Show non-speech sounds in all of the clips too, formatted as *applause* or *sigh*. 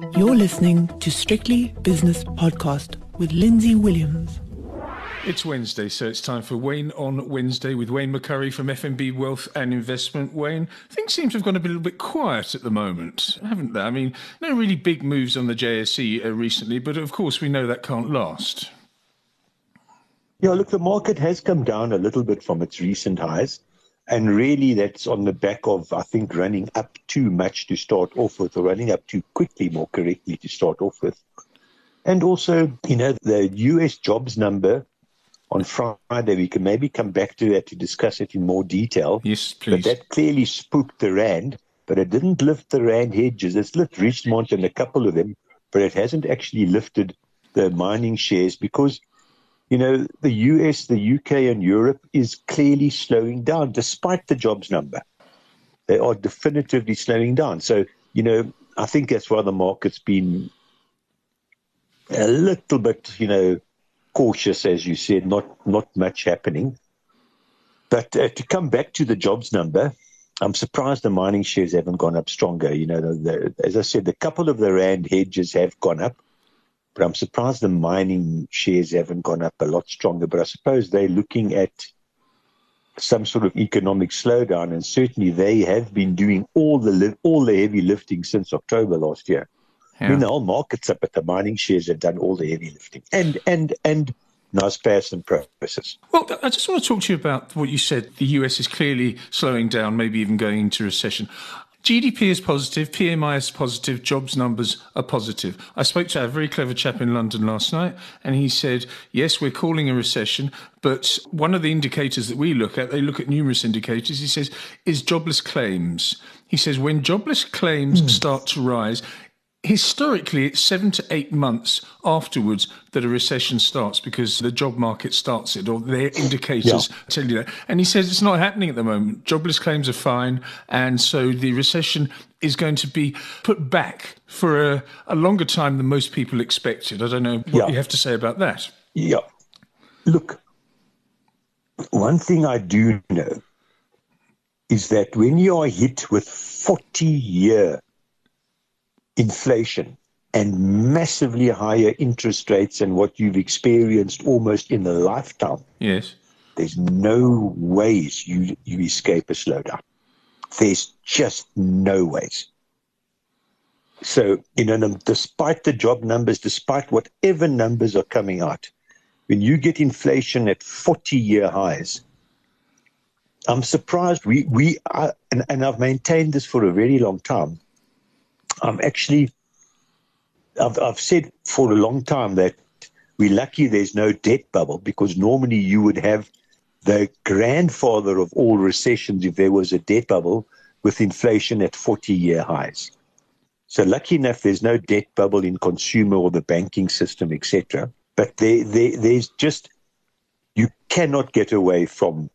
You're listening to Strictly Business Podcast with Lindsay Williams. It's Wednesday, so it's time for Wayne on Wednesday with Wayne McCurrie from FNB Wealth and Investment. Wayne, things seem to have gone a, little bit quiet at the moment, haven't they? I mean, no really big moves on the JSE uh, recently, but of course we know that can't last. Yeah, look, the market has come down a little bit from its recent highs. And really, that's on the back of, I think, running up too much to start off with, or running up too quickly, more correctly, to start off with. And also, you know, the US jobs number on Friday, we can maybe come back to that to discuss it in more detail. Yes, please. But that clearly spooked the Rand, but it didn't lift the Rand hedges. It's lifted Richemont and a couple of them, but it hasn't actually lifted the mining shares because you know, the US, the UK, and Europe is clearly slowing down despite the jobs number. They are definitively slowing down. So, you know, I think that's why the market's been a little bit, you know, cautious, as you said, not, not much happening. But uh, to come back to the jobs number, I'm surprised the mining shares haven't gone up stronger. You know, the, the, as I said, a couple of the rand hedges have gone up. But I'm surprised the mining shares haven't gone up a lot stronger. But I suppose they're looking at some sort of economic slowdown, and certainly they have been doing all the li- all the heavy lifting since October last year. Yeah. I mean, the whole market's up, but the mining shares have done all the heavy lifting, and and and Naspers and Prosus. Well, I just want to talk to you about what you said. The US is clearly slowing down, maybe even going into recession. GDP is positive, PMI is positive, jobs numbers are positive. I spoke to a very clever chap in London last night, and he said, Yes, we're calling a recession, but one of the indicators that we look at, they look at numerous indicators, he says, is jobless claims. He says, When jobless claims mm. start to rise, historically it's seven to eight months afterwards that a recession starts because the job market starts it or their indicators yeah. tell you that. And he says it's not happening at the moment. Jobless claims are fine. And so the recession is going to be put back for a, a longer time than most people expected. I don't know what yeah. you have to say about that. Yeah. Look one thing i do know is that when you are hit with 40 year inflation and massively higher interest rates than what you've experienced almost in a lifetime. Yes. There's no ways you you escape a slowdown. There's just no ways. So, you know, despite the job numbers, despite whatever numbers are coming out, when you get inflation at 40 year highs, I'm surprised we, we are, and, and I've maintained this for a very long time I'm actually, I've, I've said for a long time that we're lucky there's no debt bubble because normally you would have the grandfather of all recessions if there was a debt bubble with inflation at 40 year highs. So lucky enough, there's no debt bubble in consumer or the banking system, etc. But there, there, there's just you cannot get away from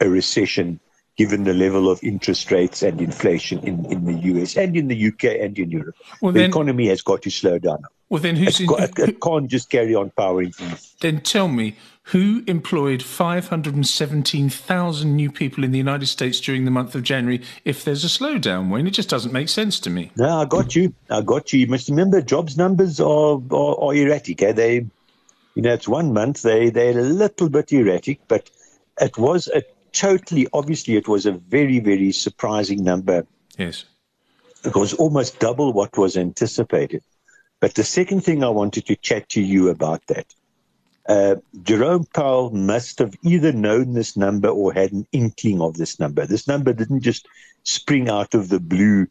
a recession given the level of interest rates and inflation in, in the US and in the UK and in Europe. Well, the then, economy has got to slow down. Well, then who's in, it can't just carry on powering through. Then tell me, who employed 517,000 new people in the United States during the month of January if there's a slowdown, Wayne? It just doesn't make sense to me. No, I got you. I got you. You must remember jobs numbers are, are, are erratic. Eh? They, you know, it's one month. They, they're a little bit erratic, but it was a totally, obviously, it was a very, very surprising number. Yes. It was almost double what was anticipated. But the second thing I wanted to chat to you about that, uh, Jerome Powell must have either known this number or had an inkling of this number. This number didn't just spring out of the blue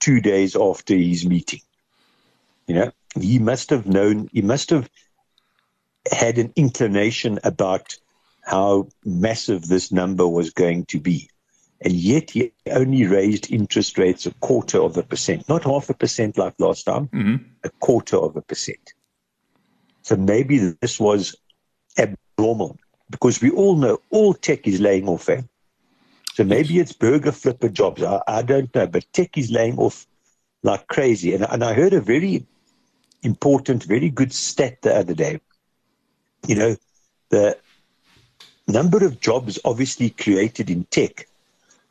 two days after his meeting. You know, he must have known, he must have had an inclination about how massive this number was going to be. And yet he only raised interest rates a quarter of a percent, not half a percent like last time, mm-hmm. a quarter of a percent. So maybe this was abnormal because we all know all tech is laying off. Eh? So maybe it's burger flipper jobs. I, I, don't know, but tech is laying off like crazy. And, and I heard a very important, very good stat the other day. You know, the number of jobs obviously created in tech.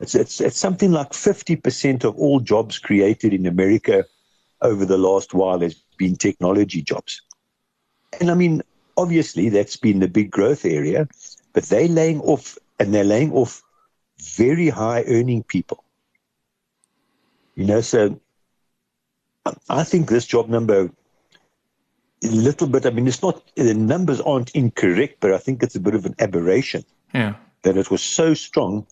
It's, it's, it's something like 50% of all jobs created in America over the last while has been technology jobs. And I mean, obviously, that's been the big growth area, but they're laying off, and they're laying off very high earning people. You know, so I think this job number a little bit. I mean, it's not the numbers aren't incorrect, but I think it's a bit of an aberration. Yeah. That it was so strong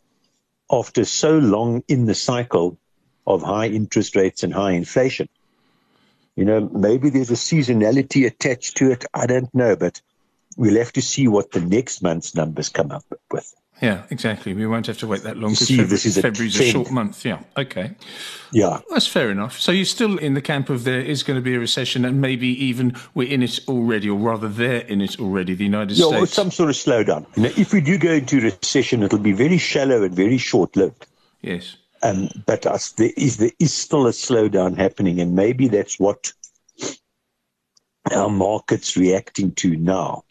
after so long in the cycle of high interest rates and high inflation. You know, maybe there's a seasonality attached to it. I don't know, but we'll have to see what the next month's numbers come up with. Yeah, exactly. We won't have to wait that long because February, this is a February's a short month. Yeah. Okay. Yeah. That's fair enough. So you're still in the camp of there is going to be a recession, and maybe even we're in it already, or rather they're in it already. The United Yeah, or States. some sort of slowdown. You know, if we do go into recession, it'll be very shallow and very short lived. Yes. Um, but us, there, is, there is still a slowdown happening, and maybe that's what our market's reacting to now.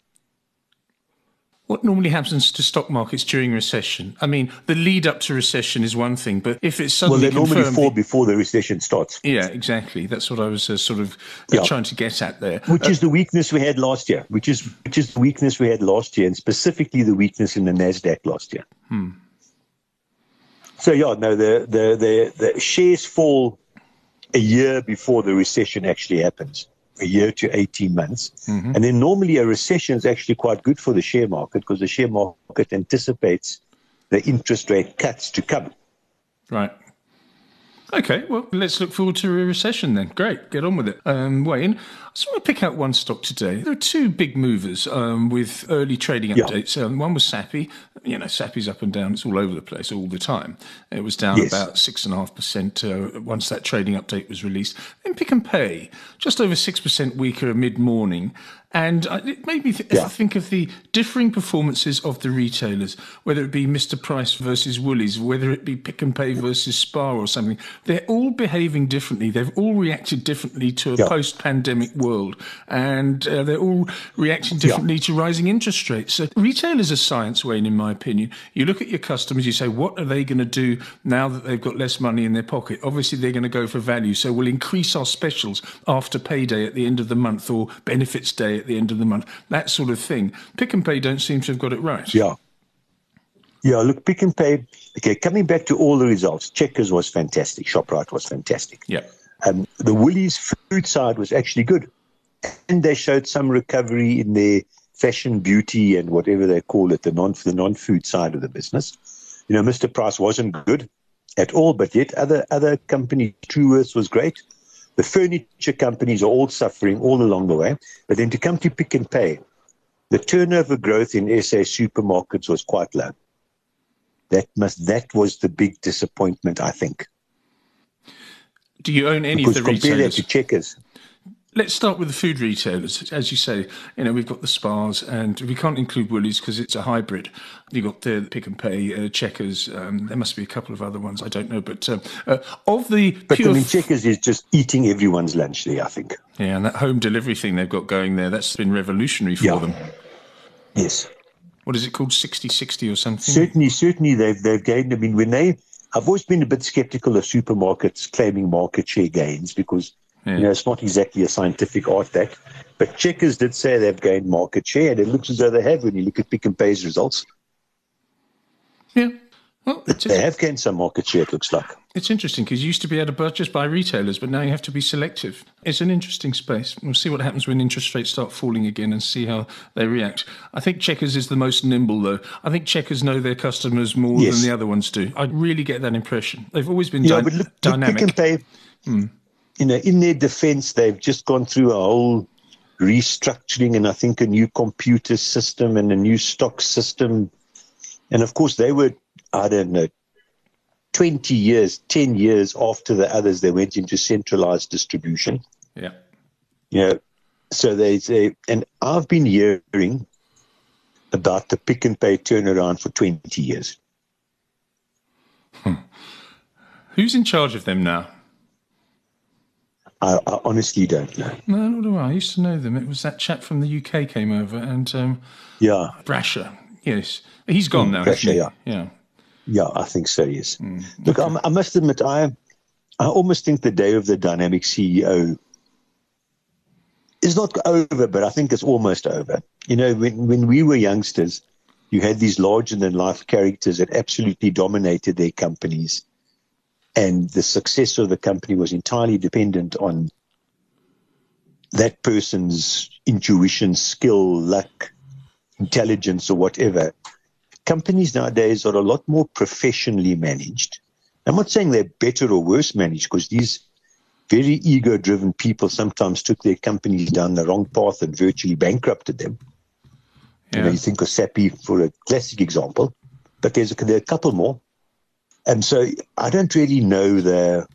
What normally happens to stock markets during recession? I mean, the lead up to recession is one thing, but if it's suddenly Well, they normally confirmed, fall before the recession starts, yeah, exactly. That's what I was uh, sort of uh, Yeah. trying to get at there. which is the weakness we had last year, which is which is the weakness we had last year, and specifically the weakness in the Nasdaq last year. So yeah, no, the, the the the shares fall a year before the recession actually happens, a year to eighteen months, and then normally a recession is actually quite good for the share market because the share market anticipates the interest rate cuts to come. Right. Okay, well, let's look forward to a recession then. Great, get on with it. Um, Wayne, just want to pick out one stock today. There are two big movers um, with early trading Yeah. updates. Um, one was Sappi. You know, Sappi's up and down. It's all over the place all the time. It was down Yes. about 6.5% uh, once that trading update was released. Then Pick n Pay, just over 6% weaker mid-morning. And it made me th- Yeah. think of the differing performances of the retailers, whether it be Mr. Price versus Woolies, whether it be Pick n Pay versus Spar or something. They're all behaving differently. They've all reacted differently to a Yeah. post pandemic world. And uh, they're all reacting differently to rising interest rates. So retailers are science, Wayne, in my opinion. You look at your customers, you say, what are they going to do now that they've got less money in their pocket? Obviously, they're going to go for value. So we'll increase our specials after payday at the end of the month or benefits day at the end of the month, that sort of thing. Pick n Pay don't seem to have got it right. Yeah. Yeah, look, Pick n Pay. Okay, coming back to all the results, Checkers was fantastic. Shoprite was fantastic. Yeah. Um, the Woolies food side was actually good. And they showed some recovery in their fashion, beauty, and whatever they call it, the non the food side of the business. You know, Mr. Price wasn't good at all, but yet other other companies, Truworths was great. The furniture companies are all suffering all along the way. But then to come to Pick n Pay, the turnover growth in SA supermarkets was quite low. That must that was the big disappointment, I think. Do you own any Because of the compare that retailers? to Checkers. Let's start with the food retailers. As you say, you know, we've got the Spars, and we can't include Woolies because it's a hybrid. You've got the Pick n Pay, uh, Checkers. Um, there must be a couple of other ones, I don't know. But um, uh, of the But pure. I mean, Checkers is just eating everyone's lunch there, I think. yeah, and that home delivery thing they've got going there, that's been revolutionary for Yeah. them. Yes. What is it called? 60 60 or something? Certainly, certainly they've, they've gained. I mean, when they, I've always been a bit skeptical of supermarkets claiming market share gains because, Yeah. you know, it's not exactly a scientific art that. But Checkers did say they've gained market share, and it looks as though they have when you look at Pick n Pay's results. Yeah. Well, it's, They have gained some market share, it looks like. It's interesting because you used to be able to purchase by retailers, but now you have to be selective. It's an interesting space. We'll see what happens when interest rates start falling again and see how they react. I think Checkers is the most nimble, though. I think Checkers know their customers more Yes. than the other ones do. I really get that impression. They've always been Yeah, dy- but look, look dynamic. Pick n Pay, hmm. you know, in their defense, they've just gone through a whole restructuring and I think a new computer system and a new stock system. And of course, they were, I don't know, 20 years, 10 years after the others, they went into centralized distribution. yeah. You know, so they say, and I've been hearing about the pick and pay turnaround for 20 years. Who's in charge of them now? I, I honestly don't know. No, nor do I. I used to know them. It was that chap from the UK came over and um, Yeah. Brasher. Yes. He's gone now. Brasher, he? yeah. Yeah. Yeah, I think so. Yes. Mm, Look, I, I must admit, I I almost think the day of the dynamic CEO is not over, but I think it's almost over. You know, when, when we were youngsters, you had these larger than life characters that absolutely dominated their companies. And the success of the company was entirely dependent on that person's intuition, skill, luck, intelligence, or whatever. Companies nowadays are a lot more professionally managed. I'm not saying they're better or worse managed because these very ego driven people sometimes took their companies down the wrong path and virtually bankrupted them. Yeah. You know, you think of Sappi for a classic example, but there's a, there are a couple more. And so I don't really know the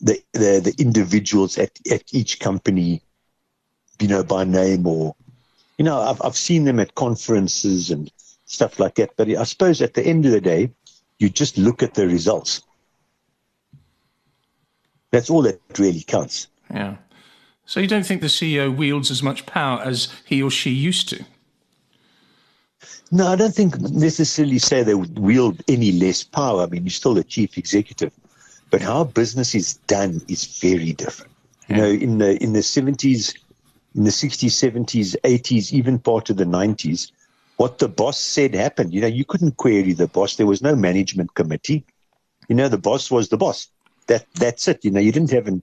the the, the individuals at, at each company, you know, by name or you know, I've I've seen them at conferences and stuff like that. But I suppose at the end of the day, you just look at the results. That's all that really counts. Yeah. So you don't think the CEO wields as much power as he or she used to? No, I don't think necessarily say they wield any less power. I mean, you're still a chief executive, but how business is done is very different. You know, in the in the seventies, in the sixties, seventies, eighties, even part of the nineties, what the boss said happened. You know, you couldn't query the boss. There was no management committee. You know, the boss was the boss. That that's it. You know, you didn't have an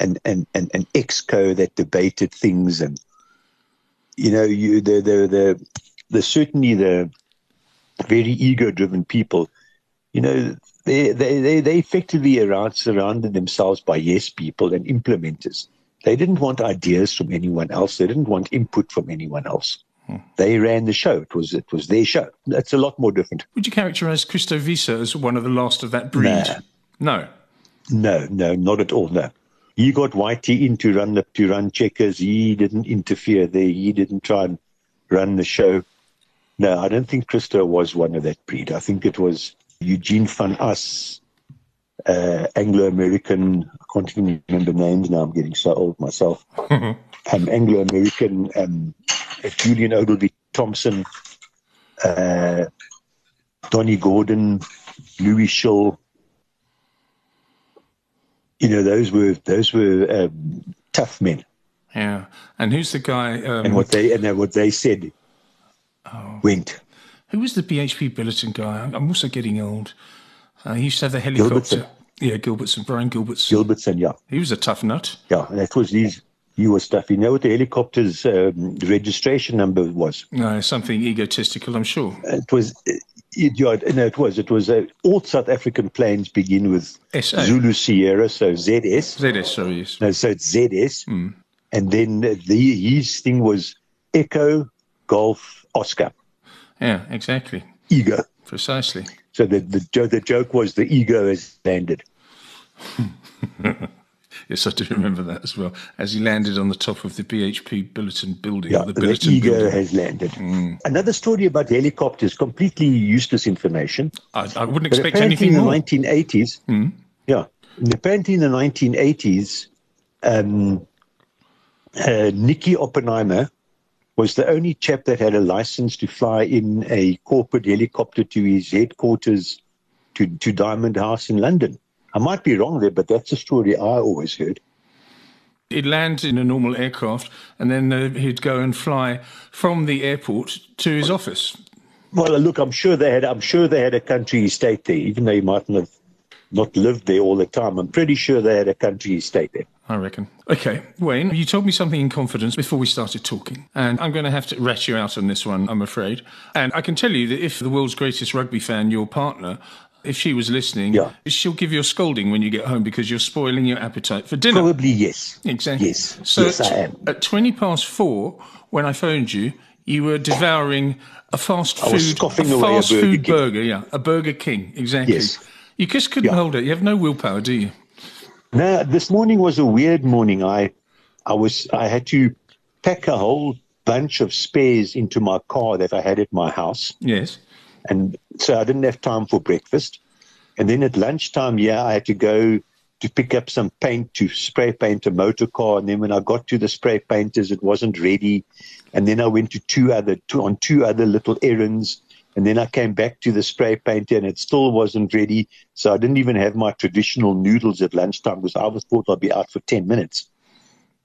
an an an, an exco that debated things and you know, you the the the, the certainly the very ego driven people, you know, they, they, they, they effectively around, surrounded themselves by yes people and implementers. They didn't want ideas from anyone else. They didn't want input from anyone else. They ran the show. It was it was their show. That's a lot more different. Would you characterize Christo Wiese as one of the last of that breed? Nah. No. No, no, not at all. No. He got Whitey in to run the to run checkers. He didn't interfere there. He didn't try and run the show. No, I don't think Christo was one of that breed. I think it was Eugene van As, uh, Anglo American. I can't even remember names now. I'm getting so old myself. *laughs* um, Anglo American, um, Julian Ogilvie Thompson, uh, Donnie Gordon, Louis Shill. You know, those were those were um, tough men. Yeah, and who's the guy? Um, and what they and what they said oh. went. Who was the BHP Billiton guy? I'm also getting old. Uh, he used to have the helicopter. Gilbertson. Yeah, Gilbertson, Brian Gilbertson. Gilbertson, yeah. He was a tough nut. Yeah, that was his. Was tough. You know what the helicopter's um, registration number was? No, something egotistical, I'm sure. It was. It, yeah, no, it was. It was uh, all South African planes begin with SA. Zulu Sierra, so ZS. ZS, sorry, yes. No, so it's ZS. Mm. And then the, his thing was Echo Golf Oscar. Yeah, exactly. Ego. Precisely. So the the, the joke was the ego has landed. *laughs* yes, I do *laughs* remember that as well. As he landed on the top of the BHP Billiton building. Yeah, the, the ego building. has landed. Mm. Another story about helicopters, completely useless information. I, I wouldn't expect anything in the 1980s, mm. yeah, apparently in the 1980s, um, uh, Nicky Oppenheimer was the only chap that had a license to fly in a corporate helicopter to his headquarters to, to Diamond House in London. I might be wrong there, but that's a story I always heard. He'd land in a normal aircraft and then uh, he'd go and fly from the airport to his office. Well, look, I'm sure they had. I'm sure they had a country estate there, even though he mightn't have not lived there all the time. I'm pretty sure they had a country estate there. I reckon. Okay, Wayne, you told me something in confidence before we started talking, and I'm going to have to rat you out on this one, I'm afraid. And I can tell you that if the world's greatest rugby fan, your partner, if she was listening, yeah. she'll give you a scolding when you get home because you're spoiling your appetite for dinner. Probably yes. Exactly. Yes. So yes, at, I am. At 20 past four, when I phoned you, you were devouring a fast food, a fast food burger, yeah, a Burger King, exactly. Yes. You just couldn't yeah. hold it. You have no willpower, do you? No, this morning was a weird morning. I, I was, I had to pack a whole bunch of spares into my car that I had at my house. Yes. And so I didn't have time for breakfast. And then at lunchtime, yeah, I had to go to pick up some paint to spray paint a motor car. And then when I got to the spray painters, it wasn't ready. And then I went to two other, two, on two other little errands And then I came back to the spray painter and it still wasn't ready. So I didn't even have my traditional noodles at lunchtime because I was thought I'd be out for 10 minutes.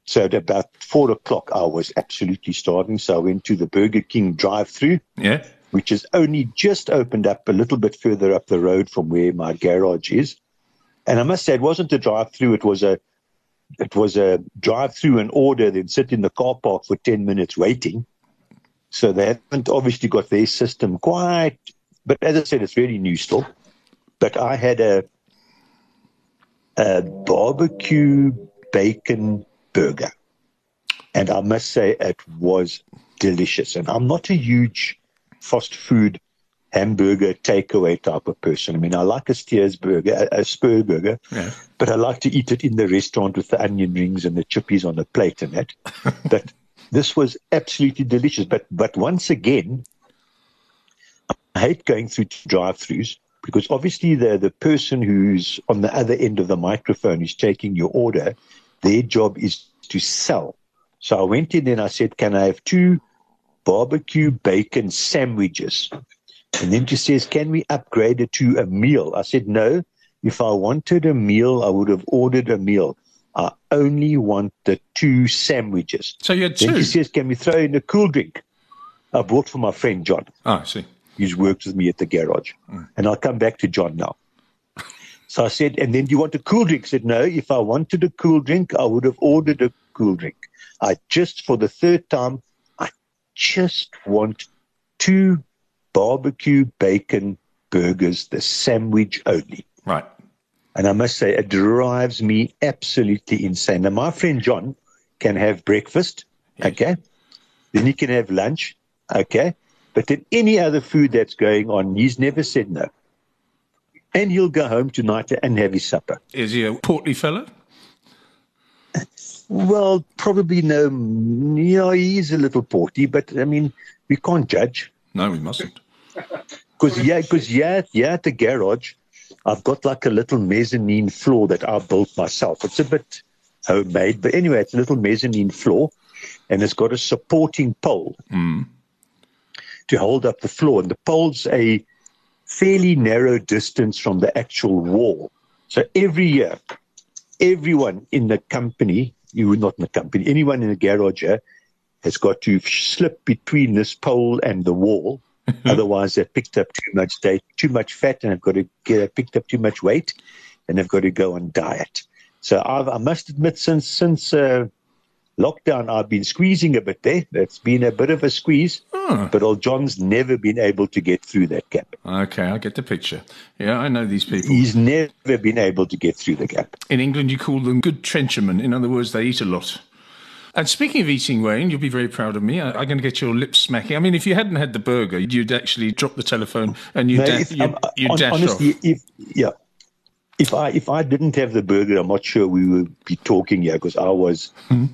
So at about four o'clock, I was absolutely starving. So I went to the Burger King drive through. Yeah. Which has only just opened up a little bit further up the road from where my garage is. And I must say, it wasn't a drive through. It was a, it was a drive through and order, then sit in the car park for 10 minutes waiting. So they haven't obviously got their system quite, but as I said, it's really new still. But I had a, a barbecue bacon burger. And I must say it was delicious. And I'm not a huge fast food hamburger takeaway type of person. I mean, I like a Steers burger, a, a Spur burger, yeah. but I like to eat it in the restaurant with the onion rings and the chippies on the plate and that. *laughs* but this was absolutely delicious. But but once again, I hate going through drive-throughs because obviously the the person who's on the other end of the microphone is taking your order. Their job is to sell. So I went in and I said, "Can I have two barbecue bacon sandwiches?" And then she says, Can we upgrade it to a meal? I said, No. If I wanted a meal, I would have ordered a meal. I only want the two sandwiches. So you had two? Then she says, Can we throw in a cool drink? I bought for my friend John. Oh, I see. He's worked with me at the garage. Mm. And I'll come back to John now. So I said, and then do you want a cool drink? I said, no, if I wanted a cool drink, I would have ordered a cool drink. I just, for the third time, just want two barbecue bacon burgers, the sandwich only. Right. And I must say, it drives me absolutely insane. Now, my friend John can have breakfast, yes. okay? Then he can have lunch, okay? But then any other food that's going on, he's never said no. And he'll go home tonight and have his supper. Is he a portly fellow? Well, probably no. You know, he's a little porty, but I mean, we can't judge. No, we mustn't. *laughs* Because yeah, because yeah, yeah, at the garage, I've got like a little mezzanine floor that I built myself. It's a bit homemade, but anyway, it's a little mezzanine floor, and it's got a supporting pole mm. to hold up the floor, and the pole's a fairly narrow distance from the actual wall. So every year, everyone in the company, you were not in the company, anyone in the garage has got to slip between this pole and the wall Otherwise, they've picked up too much day, too much fat, and have got to get picked up too much weight, and they've got to go on diet. So I've, i must admit, since since uh, lockdown, I've been squeezing a bit there. That's been a bit of a squeeze, oh. but old John's never been able to get through that gap. Okay, I get the picture. Yeah, I know these people. He's never been able to get through the gap. In England, you call them good trenchermen. In other words, they eat a lot. And speaking of eating, Wayne, you'll be very proud of me. I, am going to get your lips smacking. I mean, if you hadn't had the burger, you'd actually drop the telephone and you'd, no, da- you'd, um, you'd dash honestly, off. If, yeah. If I if I didn't have the burger, I'm not sure we would be talking here because I was hmm?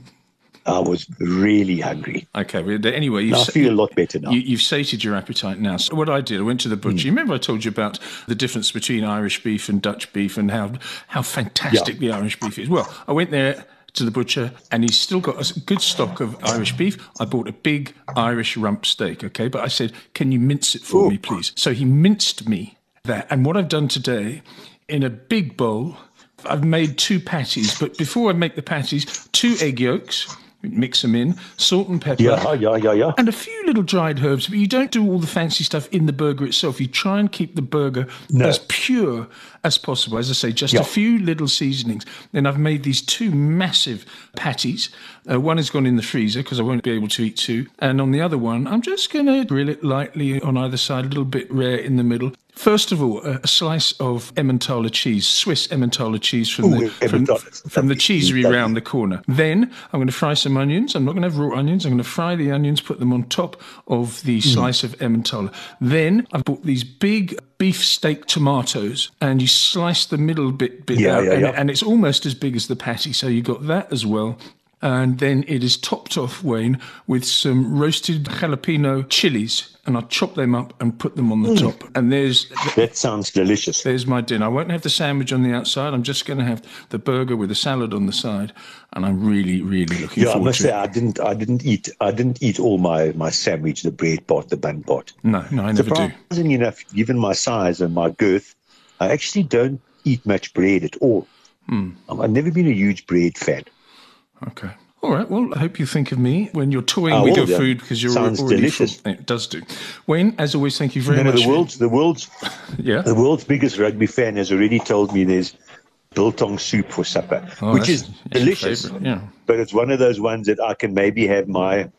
I was really hungry. Okay. Well, anyway, I feel a lot better now. You, have sated your appetite now. So what I did, I went to the butcher. Mm. You remember I told you about the difference between Irish beef and Dutch beef and how how fantastic yeah. the Irish beef is. Well, I went there to the butcher, and he's still got a good stock of Irish beef. I bought a big Irish rump steak, okay? But I said, Can you mince it for Ooh. me, please? So he minced me that. And what I've done today, in a big bowl, I've made two patties. But before I make the patties, two egg yolks, mix them in, salt and pepper. Yeah, yeah, yeah, yeah. And a few little dried herbs, but you don't do all the fancy stuff in the burger itself. You try and keep the burger no. as pure as possible. As I say, just yeah. a few little seasonings. Then I've made these two massive patties. Uh, one has gone in the freezer because I won't be able to eat two. And on the other one, I'm just going to grill it lightly on either side, a little bit rare in the middle. First of all, a, slice of Emmentaler cheese, Swiss Emmentaler cheese from Ooh, the from, from, the cheesery round the corner. Then I'm going to fry some onions. I'm not going to have raw onions. I'm going to fry the onions, put them on top of the mm. slice of Emmentaler. Then I've bought these big beef steak tomatoes, and you slice the middle bit bit yeah, out, yeah, and, yeah. and it's almost as big as the patty. So you got that as well. And then it is topped off, Wayne, with some roasted jalapeno chilies. And I chop them up and put them on the top. And there's That sounds delicious. there's my dinner. I won't have the sandwich on the outside. I'm just going to have the burger with the salad on the side, and I'm really, really looking Yeah, I forward must to say it. I didn't I didn't eat I didn't eat all my, my sandwich, the bread part, the bun part. No, no, I never do. Surprisingly enough, given my size and my girth, I actually don't eat much bread at all. Hmm. I've never been a huge bread fan. Okay. All right. Well, I hope you think of me when you're toying with your yeah. food because you're Sounds already delicious. full. It does do. Wayne, as always, thank you very You know, much. the world's the world's *laughs* yeah. the world's biggest rugby fan has already told me there's biltong soup for supper, Oh, which is delicious. yeah. But it's one of those ones that I can maybe have my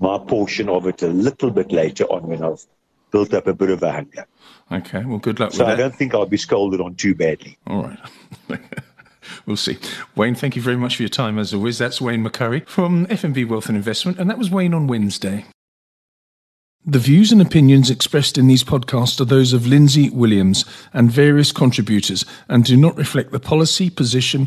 my portion of it a little bit later on when I've built up a bit of a hunger. Okay. Well, good luck So I that. don't think I'll be scolded on too badly. All right. *laughs* we'll see. Wayne, thank you very much for your time as always. That's Wayne McCurrie from FNB Wealth and Investment, and that was Wayne on Wednesday. The views and opinions expressed in these podcasts are those of Lindsay Williams and various contributors and do not reflect the policy, position,